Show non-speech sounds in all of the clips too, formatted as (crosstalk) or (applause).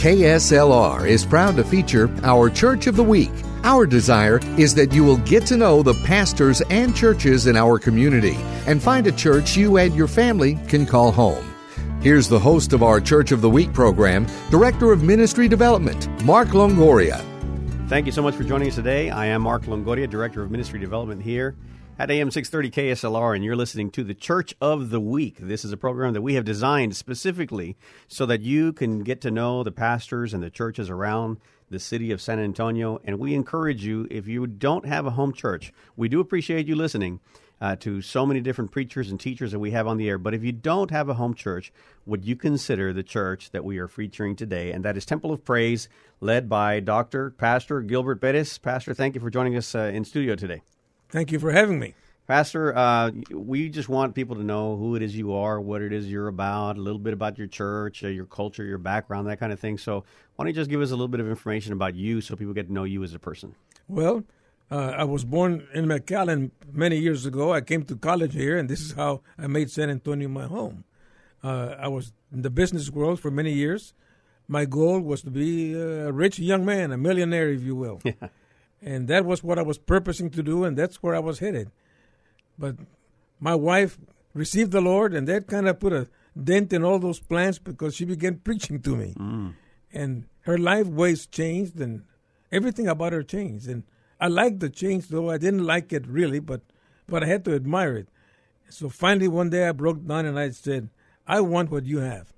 KSLR is proud to feature our Church of the Week. Our desire is that you will get to know the pastors and churches in our community and find a church you and your family can call home. Here's the host of our Church of the Week program, Director of Ministry Development, Mark Longoria. Thank you so much for joining us today. I am Mark Longoria, Director of Ministry Development here at AM 630 KSLR, and you're listening to the Church of the Week. This is a program that we have designed specifically so that you can get to know the pastors and the churches around the city of San Antonio. And we encourage you, if you don't have a home church, we do appreciate you listening. Uh, to so many different preachers and teachers that we have on the air. But if you don't have a home church, would you consider the church that we are featuring today? And that is Temple of Praise, led by Dr. Pastor Gilbert Perez. Pastor, thank you for joining us uh, in studio today. Thank you for having me. Pastor, uh, we just want people to know who it is you are, what it is you're about, a little bit about your church, uh, your culture, your background, that kind of thing. So, why don't you just give us a little bit of information about you so people get to know you as a person? Well, uh, I was born in McAllen many years ago. I came to college here, and this is how I made San Antonio my home. Uh, I was in the business world for many years. My goal was to be a rich young man, a millionaire, if you will. (laughs) Yeah. And that was what I was purposing to do, and that's where I was headed. But my wife received the Lord, and that kind of put a dent in all those plans because she began preaching to me. Mm. And her life ways changed, and everything about her changed. And I liked the change, though I didn't like it really, but but I had to admire it. So finally, one day I broke down and I said, "I want what you have,"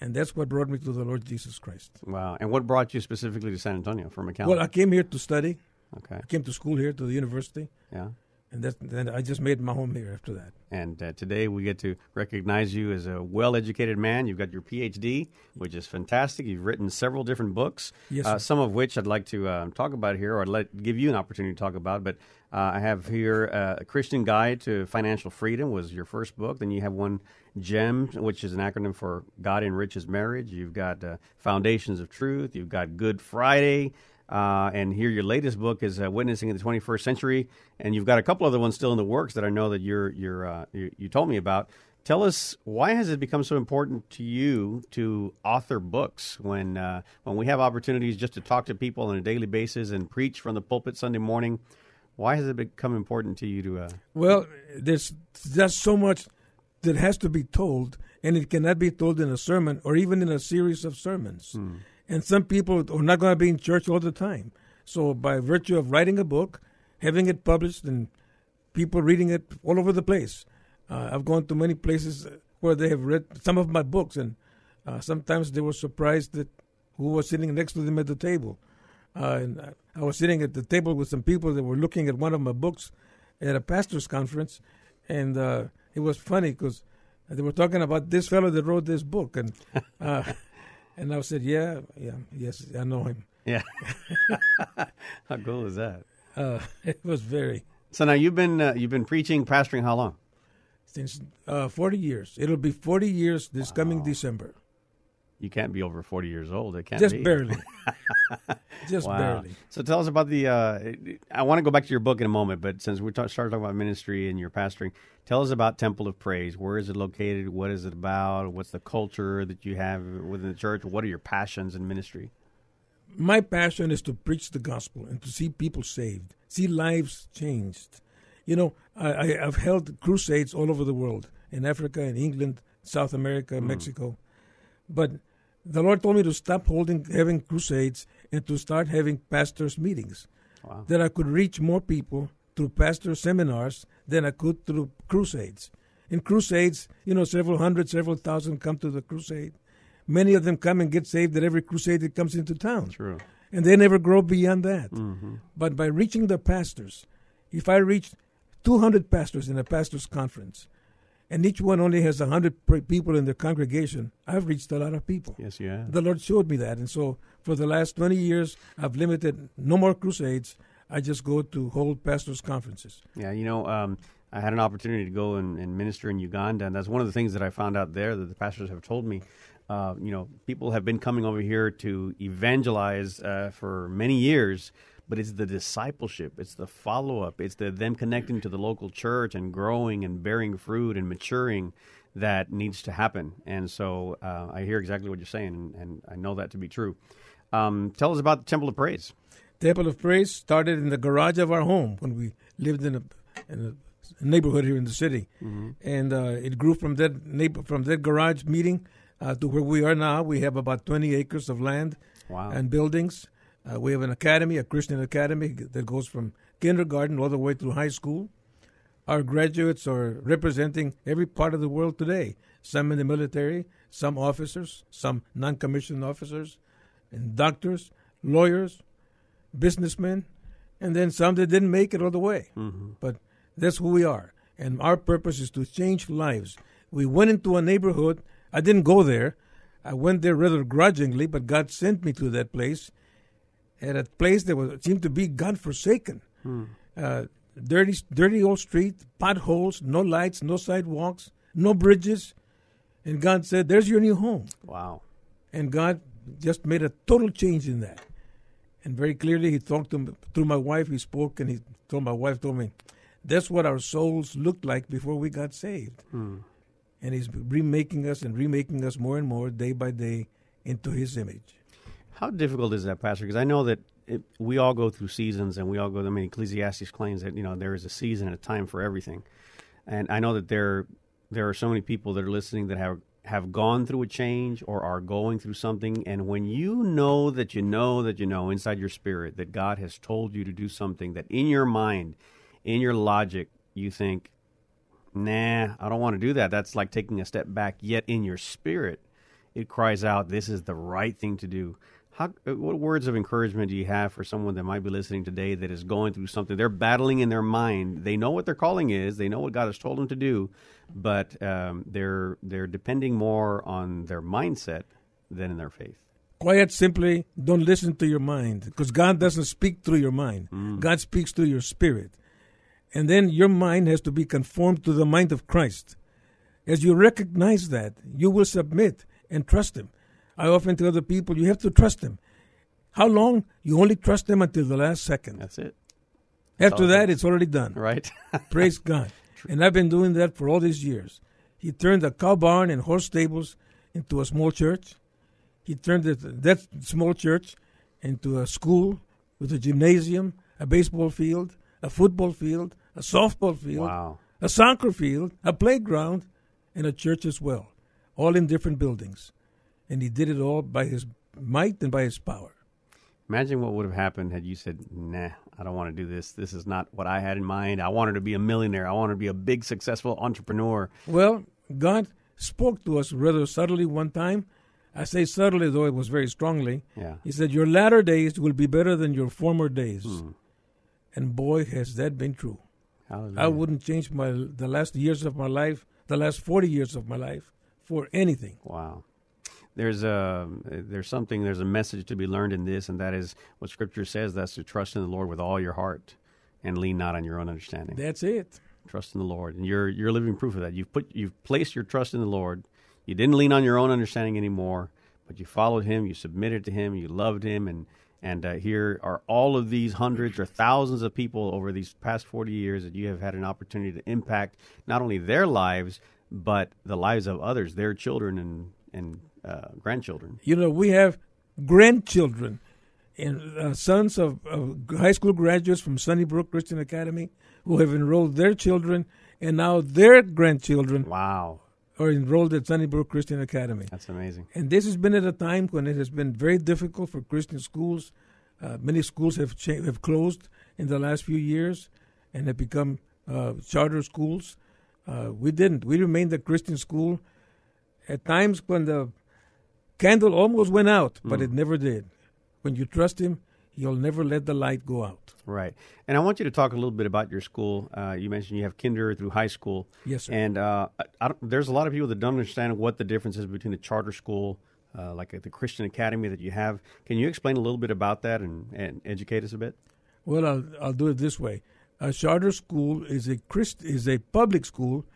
and that's what brought me to the Lord Jesus Christ. Wow. And what brought you specifically to San Antonio from McAllen? Well, I came here to study. okay. I came to school here to the university, Yeah. And then I just made my home here after that. And uh, today we get to recognize you as a well educated man. You've got your PhD, which is fantastic. You've written several different books, Yes, uh, some of which I'd like to uh, talk about here or I'd let, give you an opportunity to talk about. But uh, I have here uh, A Christian Guide to Financial Freedom was your first book. Then you have one, GEM, which is an acronym for God Enriches Marriage. You've got uh, Foundations of Truth. You've got Good Friday. Uh, and here, your latest book is uh, "Witnessing in the 21st Century," and you've got a couple other ones still in the works that I know that you're you're uh, you, you told me about. Tell us why has it become so important to you to author books when uh, when we have opportunities just to talk to people on a daily basis and preach from the pulpit Sunday morning? Why has it become important to you to? Uh, Well, there's just so much that has to be told, and it cannot be told in a sermon or even in a series of sermons. And some people are not going to be in church all the time. So, by virtue of writing a book, having it published, and people reading it all over the place, uh, I've gone to many places where they have read some of my books, and uh, sometimes they were surprised that who was sitting next to them at the table. Uh, and I- was sitting at the table with some people that were looking at one of my books at a pastor's conference, and uh, it was funny because they were talking about this fellow that wrote this book, and uh, (laughs) and I said, yeah, yeah, yes, I know him. yeah, (laughs) how cool is that? Uh, (laughs) it was very So now you've been uh, you've been preaching, pastoring how long? since uh, forty years. It'll be forty years this coming December. You can't be over forty years old. It can't be. Just be. barely. (laughs) Just Wow. barely. So tell us about the. Uh, I want to go back to your book in a moment, but since we ta- started talking about ministry and your pastoring, tell us about Temple of Praise. Where is it located? What is it about? What's the culture that you have within the church? What are your passions in ministry? My passion is to preach the gospel and to see people saved, see lives changed. You know, I, I, I've held crusades all over the world in Africa, in England, South America, Mexico. But the Lord told me to stop holding having crusades and to start having pastors' meetings. Wow. That I could reach more people through pastor seminars than I could through crusades. In crusades, you know, several hundred, several thousand come to the crusade. Many of them come and get saved at every crusade that comes into town True. and they never grow beyond that. Mm-hmm. But by reaching the pastors, if I reach 200 pastors in a pastors' conference, and each one only has a hundred people in their congregation, I've reached a lot of people. Yes, you have. The Lord showed me that, and so for the last twenty years, I've limited no more crusades. I just go to hold pastors' conferences. Yeah, you know, um, I had an opportunity to go and, and, minister in Uganda, and that's one of the things that I found out there that the pastors have told me. Uh, you know, people have been coming over here to evangelize uh, for many years, but it's the discipleship, it's the follow up, it's the them connecting to the local church and growing and bearing fruit and maturing that needs to happen. And so uh, I hear exactly what you're saying, and, and I know that to be true. Um, tell us about the Temple of Praise. Temple of Praise started in the garage of our home when we lived in a, in a neighborhood here in the city, mm-hmm. and uh, it grew from that neighbor from that garage meeting uh, to where we are now. We have about 20 acres of land wow. and buildings. Uh, we have an academy, a Christian academy that goes from kindergarten all the way through high school. Our graduates are representing every part of the world today. Some in the military, some officers, some non-commissioned officers, and doctors, lawyers, businessmen, and then some that didn't make it all the way. Mm-hmm. But that's who we are. And our purpose is to change lives. We went into a neighborhood. I didn't go there. I went there rather grudgingly, but God sent me to that place. At a place that was seemed to be God forsaken. Hmm. Uh, dirty, dirty old street, potholes, no lights, no sidewalks, no bridges. And God said, There's your new home. Wow. And God just made a total change in that and very clearly he talked to me, through my wife. He spoke and he told my wife told me, "That's what our souls looked like before we got saved." Hmm. And he's remaking us and remaking us more and more day by day into His image. How difficult is that, Pastor? Because I know that it, we all go through seasons, and we all go. I mean, Ecclesiastes claims that you know there is a season and a time for everything, and I know that there there are so many people that are listening that have have gone through a change or are going through something, and when you know that you know that you know inside your spirit that God has told you to do something, that in your mind, in your logic, you think, nah, I don't want to do that. That's like taking a step back, yet in your spirit, it cries out, this is the right thing to do. How, uh, what words of encouragement do you have for someone that might be listening today that is going through something? They're battling in their mind. They know what their calling is. They know what God has told them to do, but um, they're they're depending more on their mindset than in their faith. Quiet, simply, don't listen to your mind because God doesn't speak through your mind. Mm. God speaks through your spirit, and then your mind has to be conformed to the mind of Christ. As you recognize that, you will submit and trust Him. I often tell the people, you have to trust them. How long? You only trust them until the last second. That's it. After that, it's already done. Right. (laughs) Praise God. And I've been doing that for all these years. He turned a cow barn and horse stables into a small church. He turned it, that small church into a school with a gymnasium, a baseball field, a football field, a softball field, wow. a soccer field, a playground, and a church as well, all in different buildings and he did it all by his might and by his power. Imagine what would have happened had you said, "Nah, I don't want to do this. This is not what I had in mind. I wanted to be a millionaire. I wanted to be a big, successful entrepreneur." Well, God spoke to us rather subtly one time. I say subtly, though it was very strongly. Yeah. He said, "Your latter days will be better than your former days," Hmm. and boy, has that been true. Hallelujah. I wouldn't change my the last years of my life, the last forty years of my life, for anything. Wow. There's a there's something there's a message to be learned in this, and that is what Scripture says. That's to trust in the Lord with all your heart, and lean not on your own understanding. That's it. Trust in the Lord, and you're you're living proof of that. You've put you've placed your trust in the Lord. You didn't lean on your own understanding anymore, but you followed Him. You submitted to Him. You loved Him, and and uh, here are all of these hundreds or thousands of people over these past 40 years that you have had an opportunity to impact not only their lives, but the lives of others, their children and, and uh, grandchildren. You know, we have grandchildren and uh, sons of, of, high school graduates from Sunnybrook Christian Academy who have enrolled their children, and now their grandchildren wow. are enrolled at Sunnybrook Christian Academy. That's amazing. And this has been at a time when it has been very difficult for Christian schools. Uh, many schools have cha- have closed in the last few years and have become uh, charter schools. Uh, we didn't. We remained a Christian school. At times when the candle almost went out, but Mm. it never did. When you trust Him, He'll never let the light go out. Right. And I want you to talk a little bit about your school. Uh, you mentioned you have kinder through high school. Yes, sir. And uh, I, I there's a lot of people that don't understand what the difference is between a charter school, uh, like the Christian Academy that you have. Can you explain a little bit about that and, and educate us a bit? Well, I'll, I'll do it this way. A charter school is a Christ, is a public school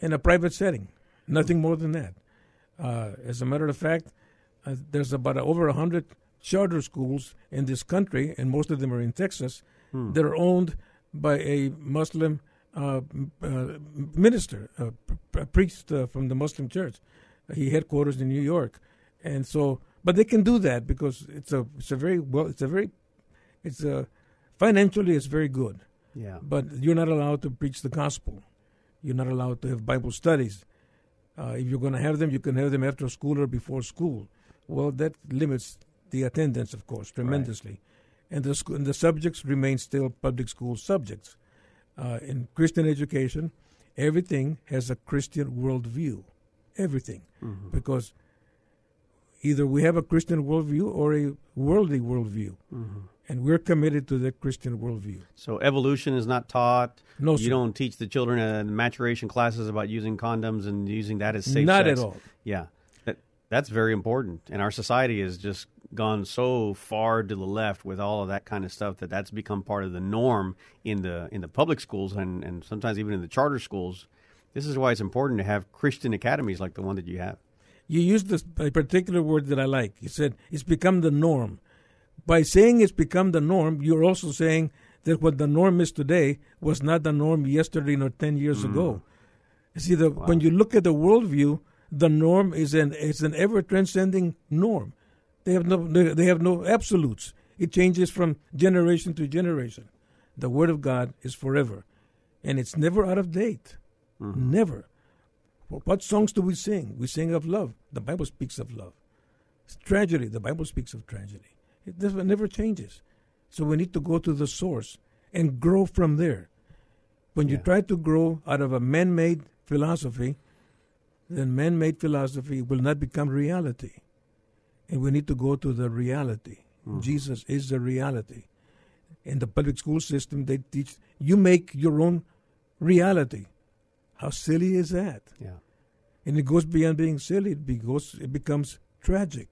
in a private setting. Nothing more than that. Uh, as a matter of fact, uh, there's about over a hundred charter schools in this country, and most of them are in Texas, Hmm. that are owned by a Muslim uh, uh, minister, a, priest uh, from the Muslim church. He headquarters in New York, and so, but they can do that because it's a it's a very well it's a very it's a financially it's very good. Yeah. But you're not allowed to preach the gospel. You're not allowed to have Bible studies. Uh, if you're going to have them, you can have them after school or before school. Well, that limits the attendance, of course, tremendously. And the, sc- and the subjects remain still public school subjects. Uh, in Christian education, everything has a Christian worldview. Everything. Because either we have a Christian worldview or a worldly worldview. And we're committed to the Christian worldview. So evolution is not taught. No, you sir. don't teach the children uh, in maturation classes about using condoms and using that as safe Not sex. at all. Yeah, that, that's very important. And our society has just gone so far to the left with all of that kind of stuff that that's become part of the norm in the in the public schools and, and sometimes even in the charter schools. This is why it's important to have Christian academies like the one that you have. You used this a particular word that I like. You said it's become the norm. By saying it's become the norm, you're also saying that what the norm is today was not the norm yesterday nor ten years mm. ago. You see, the, when you look at the worldview, the norm is an is an ever transcending norm. They have no they have no absolutes. It changes from generation to generation. The Word of God is forever, and it's never out of date. Mm-hmm. Never. Well, What songs do we sing? We sing of love. The Bible speaks of love. It's tragedy. The Bible speaks of tragedy. It never, never changes. So we need to go to the source and grow from there. When you try to grow out of a man made philosophy, then man made philosophy will not become reality. And we need to go to the reality. Mm-hmm. Jesus is the reality. In the public school system, they teach you make your own reality. How silly is that? Yeah. and it goes beyond being silly. It, goes, it becomes tragic.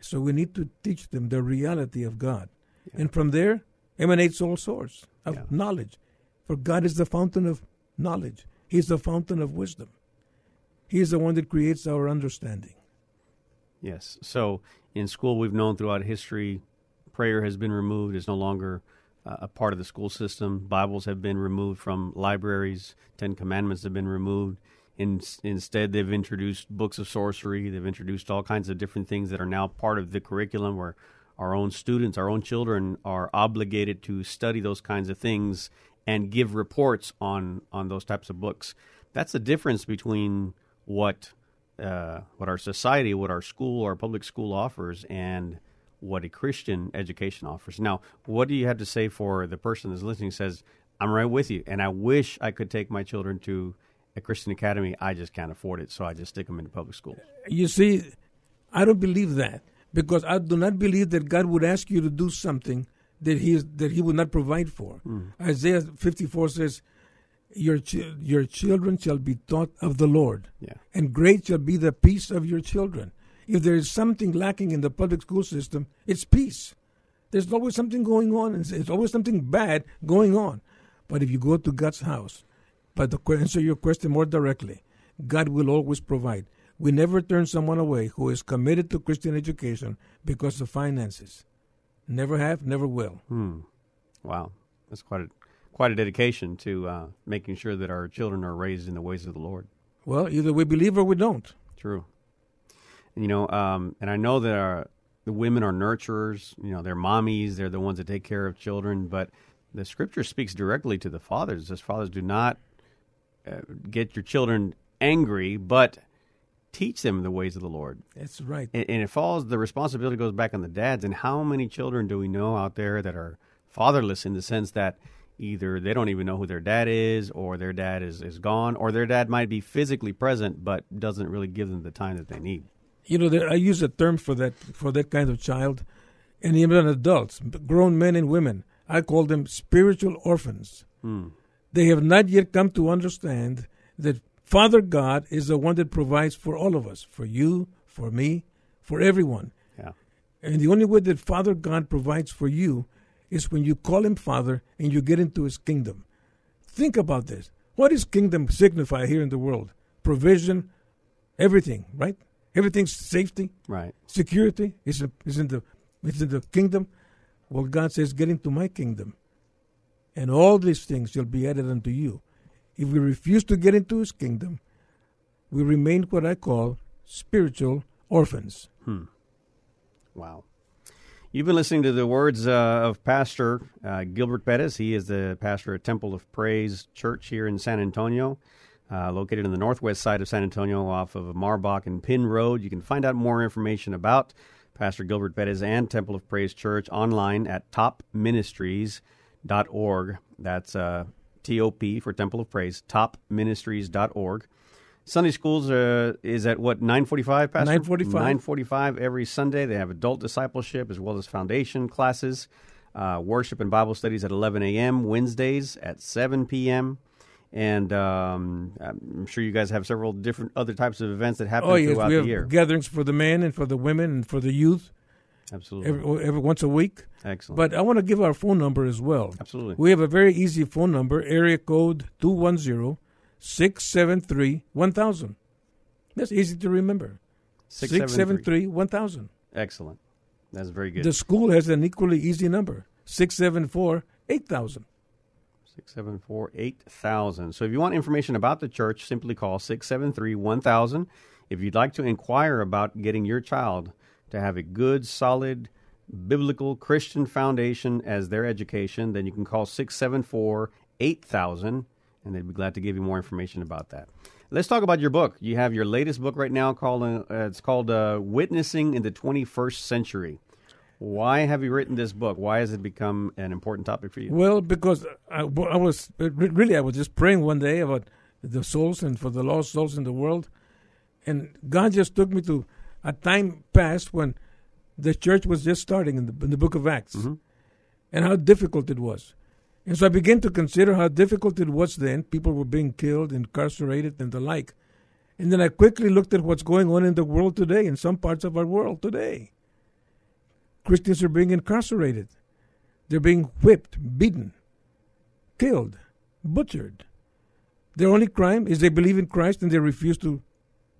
So we need to teach them the reality of God, and from there emanates all sorts of Yeah. knowledge. For God is the fountain of knowledge. He is the fountain of wisdom. He is the one that creates our understanding. Yes. So in school, we've known throughout history, prayer has been removed. is no longer uh, a part of the school system. Bibles have been removed from libraries. Ten Commandments have been removed. In, instead, they've introduced books of sorcery. They've introduced all kinds of different things that are now part of the curriculum where our own students, our own children are obligated to study those kinds of things and give reports on, on those types of books. That's the difference between what uh, what our society, what our school, our public school offers, and what a Christian education offers. Now, what do you have to say for the person that's listening? Says, "I'm right with you, and I wish I could take my children to a Christian academy. I just can't afford it, so I just stick them into public school." You see, I don't believe that because I do not believe that God would ask you to do something that he is, that He would not provide for. Mm. Isaiah 54 says, "Your chi- your children shall be taught of the Lord, Yeah. and great shall be the peace of your children." If there is something lacking in the public school system, it's peace. There's always something going on, and it's always something bad going on. But if you go to God's house, but to answer your question more directly, God will always provide. We never turn someone away who is committed to Christian education because of finances. Never have, never will. Hmm. Wow, that's quite a quite a dedication to uh, making sure that our children are raised in the ways of the Lord. Well, either we believe or we don't. True. And, you know, um, and I know that our, the women are nurturers. You know, they're mommies. They're the ones that take care of children. But the Scripture speaks directly to the fathers. Says, "Fathers, do not Uh, get your children angry, but teach them the ways of the Lord." That's right. And, and it falls. The responsibility goes back on the dads. And how many children do we know out there that are fatherless in the sense that either they don't even know who their dad is, or their dad is is gone, or their dad might be physically present but doesn't really give them the time that they need. You know, there, I use a term for that for that kind of child. and even adults, grown men and women. I call them spiritual orphans. Hmm. They have not yet come to understand that Father God is the one that provides for all of us, for you, for me, for everyone. Yeah. And the only way that Father God provides for you is when you call him Father and you get into his kingdom. Think about this. What does kingdom signify here in the world? Provision, everything, right? Everything's safety, Right. security is, is in the is in the kingdom. Well, God says, "Get into my kingdom, and all these things shall be added unto you." If we refuse to get into His kingdom, we remain what I call spiritual orphans. Wow. You've been listening to the words uh, of Pastor uh, Gilbert Perez. He is the pastor at Temple of Praise Church here in San Antonio, uh, located on the northwest side of San Antonio off of Marbach and Pinn Road. You can find out more information about Pastor Gilbert Perez and Temple of Praise Church online at topministries.org. That's uh, TOP for Temple of Praise, topministries.org. Sunday schools uh, is at what nine forty five, Pastor. 9:45. Nine forty five every Sunday. They have adult discipleship as well as foundation classes, uh, worship and Bible studies at eleven a.m. Wednesdays at seven p.m. And um, I'm sure you guys have several different other types of events that happen Oh yes, throughout we the year. gatherings for the men and for the women and for the youth Absolutely, every, every once a week. excellent. But I want to give our phone number as well. Absolutely. We have a very easy phone number, area code 210-673-1000. That's easy to remember. 673 1000. Excellent. That's very good. The school has an equally easy number, 674 8000. 674 8000. So if you want information about the church, simply call 673 1000. If you'd like to inquire about getting your child to have a good, solid, biblical Christian foundation as their education, then you can call 674 8000 and they'd be glad to give you more information about that. Let's talk about your book. You have your latest book right now called uh, it's called uh, Witnessing in the 21st Century. Why have you written this book? Why has it become an important topic for you? Well, because I, I was really, I was just praying one day about the souls and for the lost souls in the world. And God just took me to a time passed when the church was just starting in the, in the book of Acts and how difficult it was. And so I began to consider how difficult it was then. People were being killed, incarcerated, and the like. And then I quickly looked at what's going on in the world today, in some parts of our world today. Christians are being incarcerated. They're being whipped, beaten, killed, butchered. Their only crime is they believe in Christ and they refuse to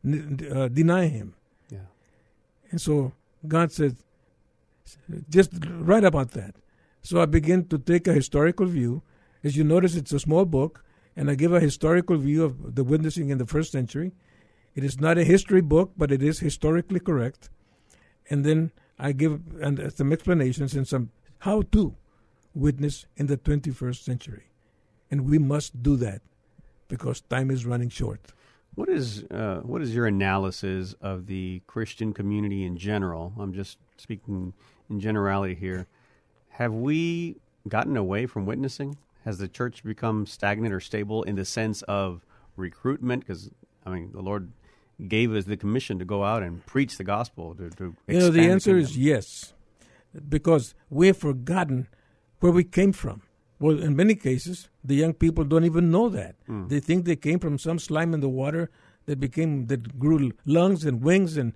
uh, deny Him. And so God said, just write about that. So I begin to take a historical view. As you notice, it's a small book, and I give a historical view of the witnessing in the first century. It is not a history book, but it is historically correct. And then I give and some explanations and some how to witness in the 21st century. And we must do that because time is running short. What is uh, what is your analysis of the Christian community in general? I'm just speaking in generality here. Have we gotten away from witnessing? Has the church become stagnant or stable in the sense of recruitment? Because I mean, the Lord gave us the commission to go out and preach the gospel. To, to You know, the answer is yes, because we have forgotten where we came from. Well, in many cases, the young people don't even know that. They think they came from some slime in the water that became that grew lungs and wings and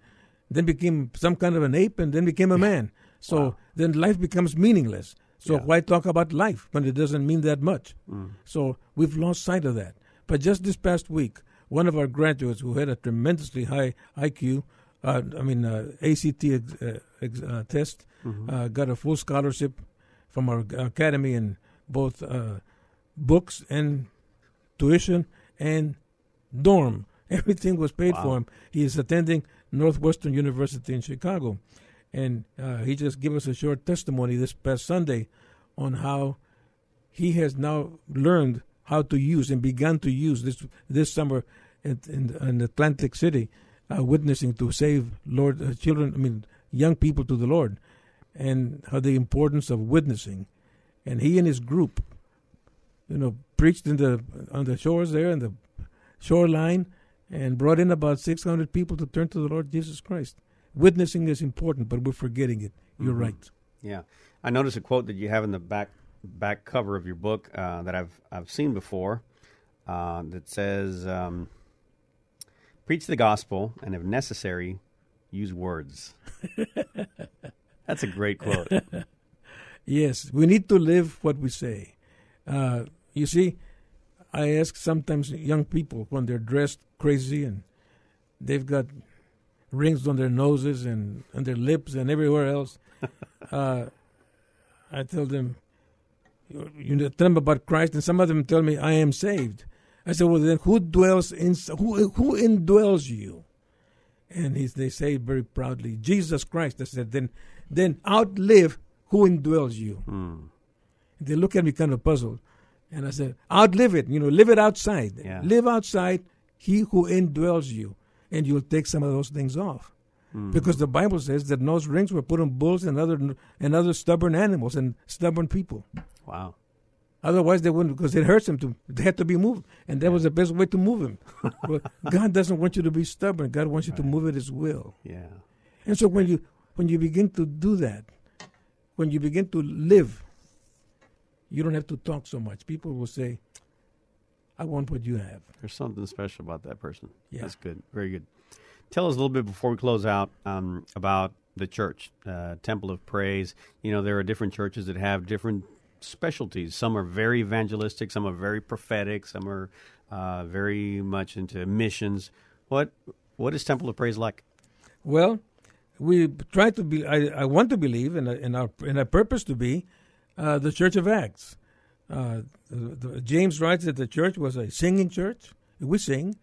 then became some kind of an ape and then became a (laughs) man. So then life becomes meaningless. So why talk about life when it doesn't mean that much? So we've lost sight of that. But just this past week, one of our graduates who had a tremendously high IQ, uh, I mean uh, ACT ex, uh, ex, uh, test, uh, got a full scholarship from our academy in both uh, books and tuition and dorm. (laughs) Everything was paid for him. He is attending Northwestern University in Chicago, and uh, he just gave us a short testimony this past Sunday on how he has now learned how to use and begun to use this this summer in, in, in Atlantic City, uh, witnessing to save Lord uh, children. I mean, young people to the Lord, and how the importance of witnessing. And he and his group, you know, preached in the on the shores there in the shoreline, and brought in about six hundred people to turn to the Lord Jesus Christ. Witnessing is important, but we're forgetting it. You're right. Yeah, I noticed a quote that you have in the back back cover of your book uh, that I've I've seen before uh, that says, um, "Preach the gospel, and if necessary, use words." (laughs) That's a great quote. Yes, we need to live what we say. Uh, you see, I ask sometimes young people when they're dressed crazy and they've got rings on their noses and on their lips and everywhere else. (laughs) uh, I tell them, you, you know, tell them about Christ, and some of them tell me, "I am saved." I said, "Well, then, who dwells in who who indwells you?" And he, they say very proudly, "Jesus Christ." I said, "Then, then outlive who indwells you." Hmm. They look at me kind of puzzled, and I said, "Outlive it. You know, live it outside. Yeah. Live outside He who indwells you, and you'll take some of those things off." Hmm. Because the Bible says that those rings were put on bulls and other and other stubborn animals and stubborn people. Wow. Otherwise, they wouldn't because it hurts them to. They had to be moved, and that was the best way to move him. but (laughs) God doesn't want you to be stubborn. God wants you to move at His will. Yeah. And so when you when you begin to do that, when you begin to live, you don't have to talk so much. People will say, "I want what you have." There's something special about that person. Yeah. That's good. Very good. Tell us a little bit before we close out um, about the church, uh, Temple of Praise. You know, there are different churches that have different specialties. Some are very evangelistic, some are very prophetic, some are uh, very much into missions. What What is Temple of Praise like? Well, we try to be. I, I want to believe, and and our and our purpose to be, uh, the Church of Acts. Uh, the, the, James writes that the church was a singing church. We sing,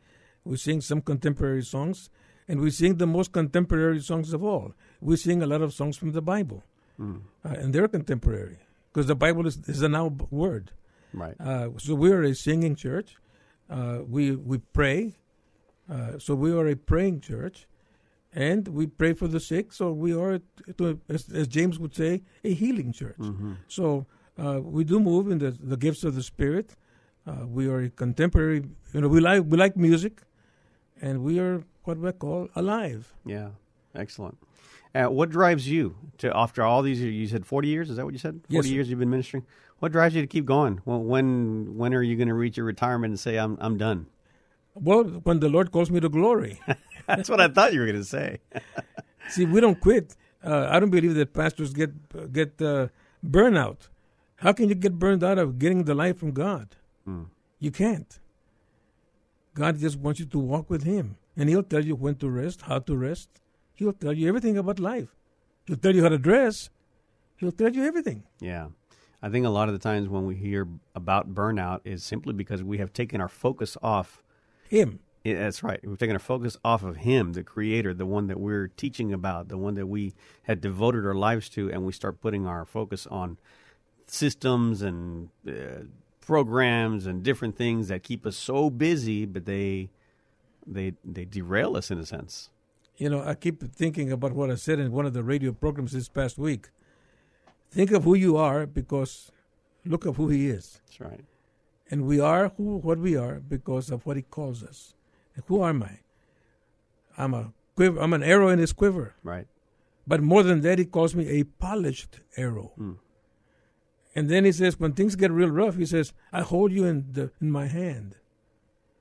we sing some contemporary songs, and we sing the most contemporary songs of all. We sing a lot of songs from the Bible, uh, and they're contemporary because the Bible is, is a now word. Right. Uh, so we are a singing church. Uh, we we pray. Uh, so we are a praying church, and we pray for the sick. So we are, to, as, as James would say, a healing church. So uh, we do move in the the gifts of the Spirit. Uh, we are a contemporary. You know, we like we like music, and we are what we call alive. Yeah. Excellent. Uh, what drives you to after all these years? You said forty years. Is that what you said? Forty sir. years you've been ministering. What drives you to keep going? Well, when when are you going to reach your retirement and say I'm I'm done? Well, when the Lord calls me to glory. (laughs) That's what I thought you were going to say. (laughs) See, we don't quit. Uh, I don't believe that pastors get get uh, burnout. How can you get burned out of getting the life from God? You can't. God just wants you to walk with Him, and He'll tell you when to rest, how to rest. He'll tell you everything about life. He'll tell you how to dress. He'll tell you everything. Yeah. I think a lot of the times when we hear about burnout is simply because we have taken our focus off. Him. That's right. We've taken our focus off of Him, the Creator, the one that we're teaching about, the one that we had devoted our lives to, and we start putting our focus on systems and uh, programs and different things that keep us so busy, but they they they derail us in a sense. You know, I keep thinking about what I said in one of the radio programs this past week. Think of who you are because look of who He is. That's right. And we are who what we are because of what he calls us. Who am I? I'm a quiver, I'm an arrow in his quiver. Right. But more than that, he calls me a polished arrow. And then he says, when things get real rough, he says, I hold you in the in my hand.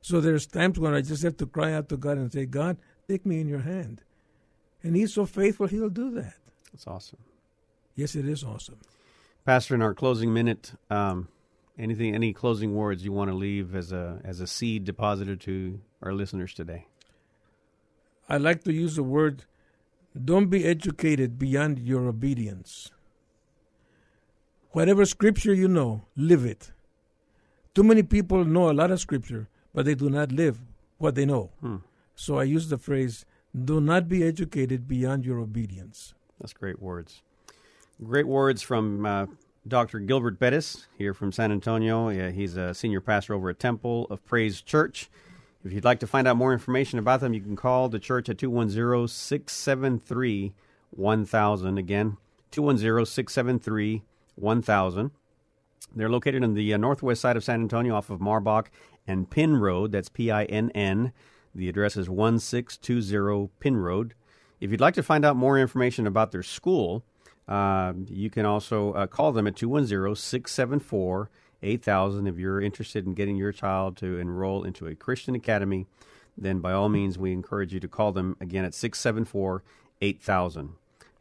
So there's times when I just have to cry out to God and say, God, take me in your hand. And he's so faithful, he'll do that. That's awesome. Yes, it is awesome. Pastor, in our closing minute, um, anything, any closing words you want to leave as a as a seed deposited to our listeners today? I like to use the word don't be educated beyond your obedience. Whatever scripture you know, live it. Too many people know a lot of scripture, but they do not live what they know. So I use the phrase do not be educated beyond your obedience. That's great words. Great words from uh, Dr. Gilbert Perez here from San Antonio. Yeah, he's a senior pastor over at Temple of Praise Church. If you'd like to find out more information about them, you can call the church at 210 673 1000. Again, 210 673 1000. They're located on the uh, northwest side of San Antonio off of Marbach and Pinn Road. That's P I N N. The address is 1620 Pinn Road. If you'd like to find out more information about their school, Uh, you can also uh, call them at 210 674 8000 if you're interested in getting your child to enroll into a Christian academy. Then, by all means, we encourage you to call them again at 674 8000.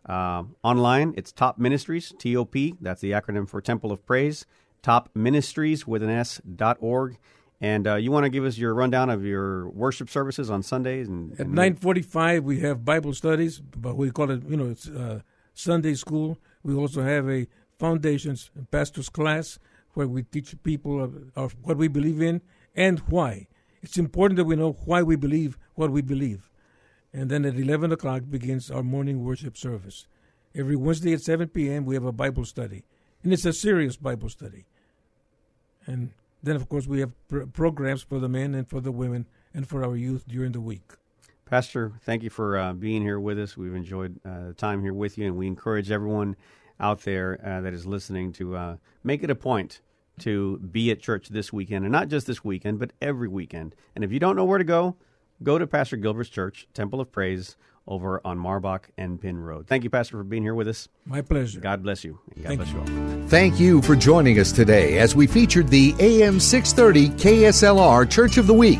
Uh, online, it's Top Ministries, TOP, that's the acronym for Temple of Praise, Top Ministries with an S dot org. And uh, you want to give us your rundown of your worship services on Sundays? And, At and nine forty-five, we have Bible studies, but we call it, you know, it's uh, Sunday school. We also have a foundations and pastors class where we teach people of, of what we believe in and why. It's important that we know why we believe what we believe. And then at eleven o'clock begins our morning worship service. Every Wednesday at seven p.m. we have a Bible study, and it's a serious Bible study. And then, of course, we have pr- programs for the men and for the women and for our youth during the week. Pastor, thank you for uh, being here with us. We've enjoyed uh, time here with you, and we encourage everyone out there uh, that is listening to uh, make it a point to be at church this weekend, and not just this weekend, but every weekend. And if you don't know where to go, go to Pastor Gilbert's church, Temple of Praise, over on Marbach and Pinn Road. Thank you, Pastor, for being here with us. My pleasure. God bless you. God Thank bless you. you all. Thank you for joining us today as we featured the AM 630 KSLR Church of the Week.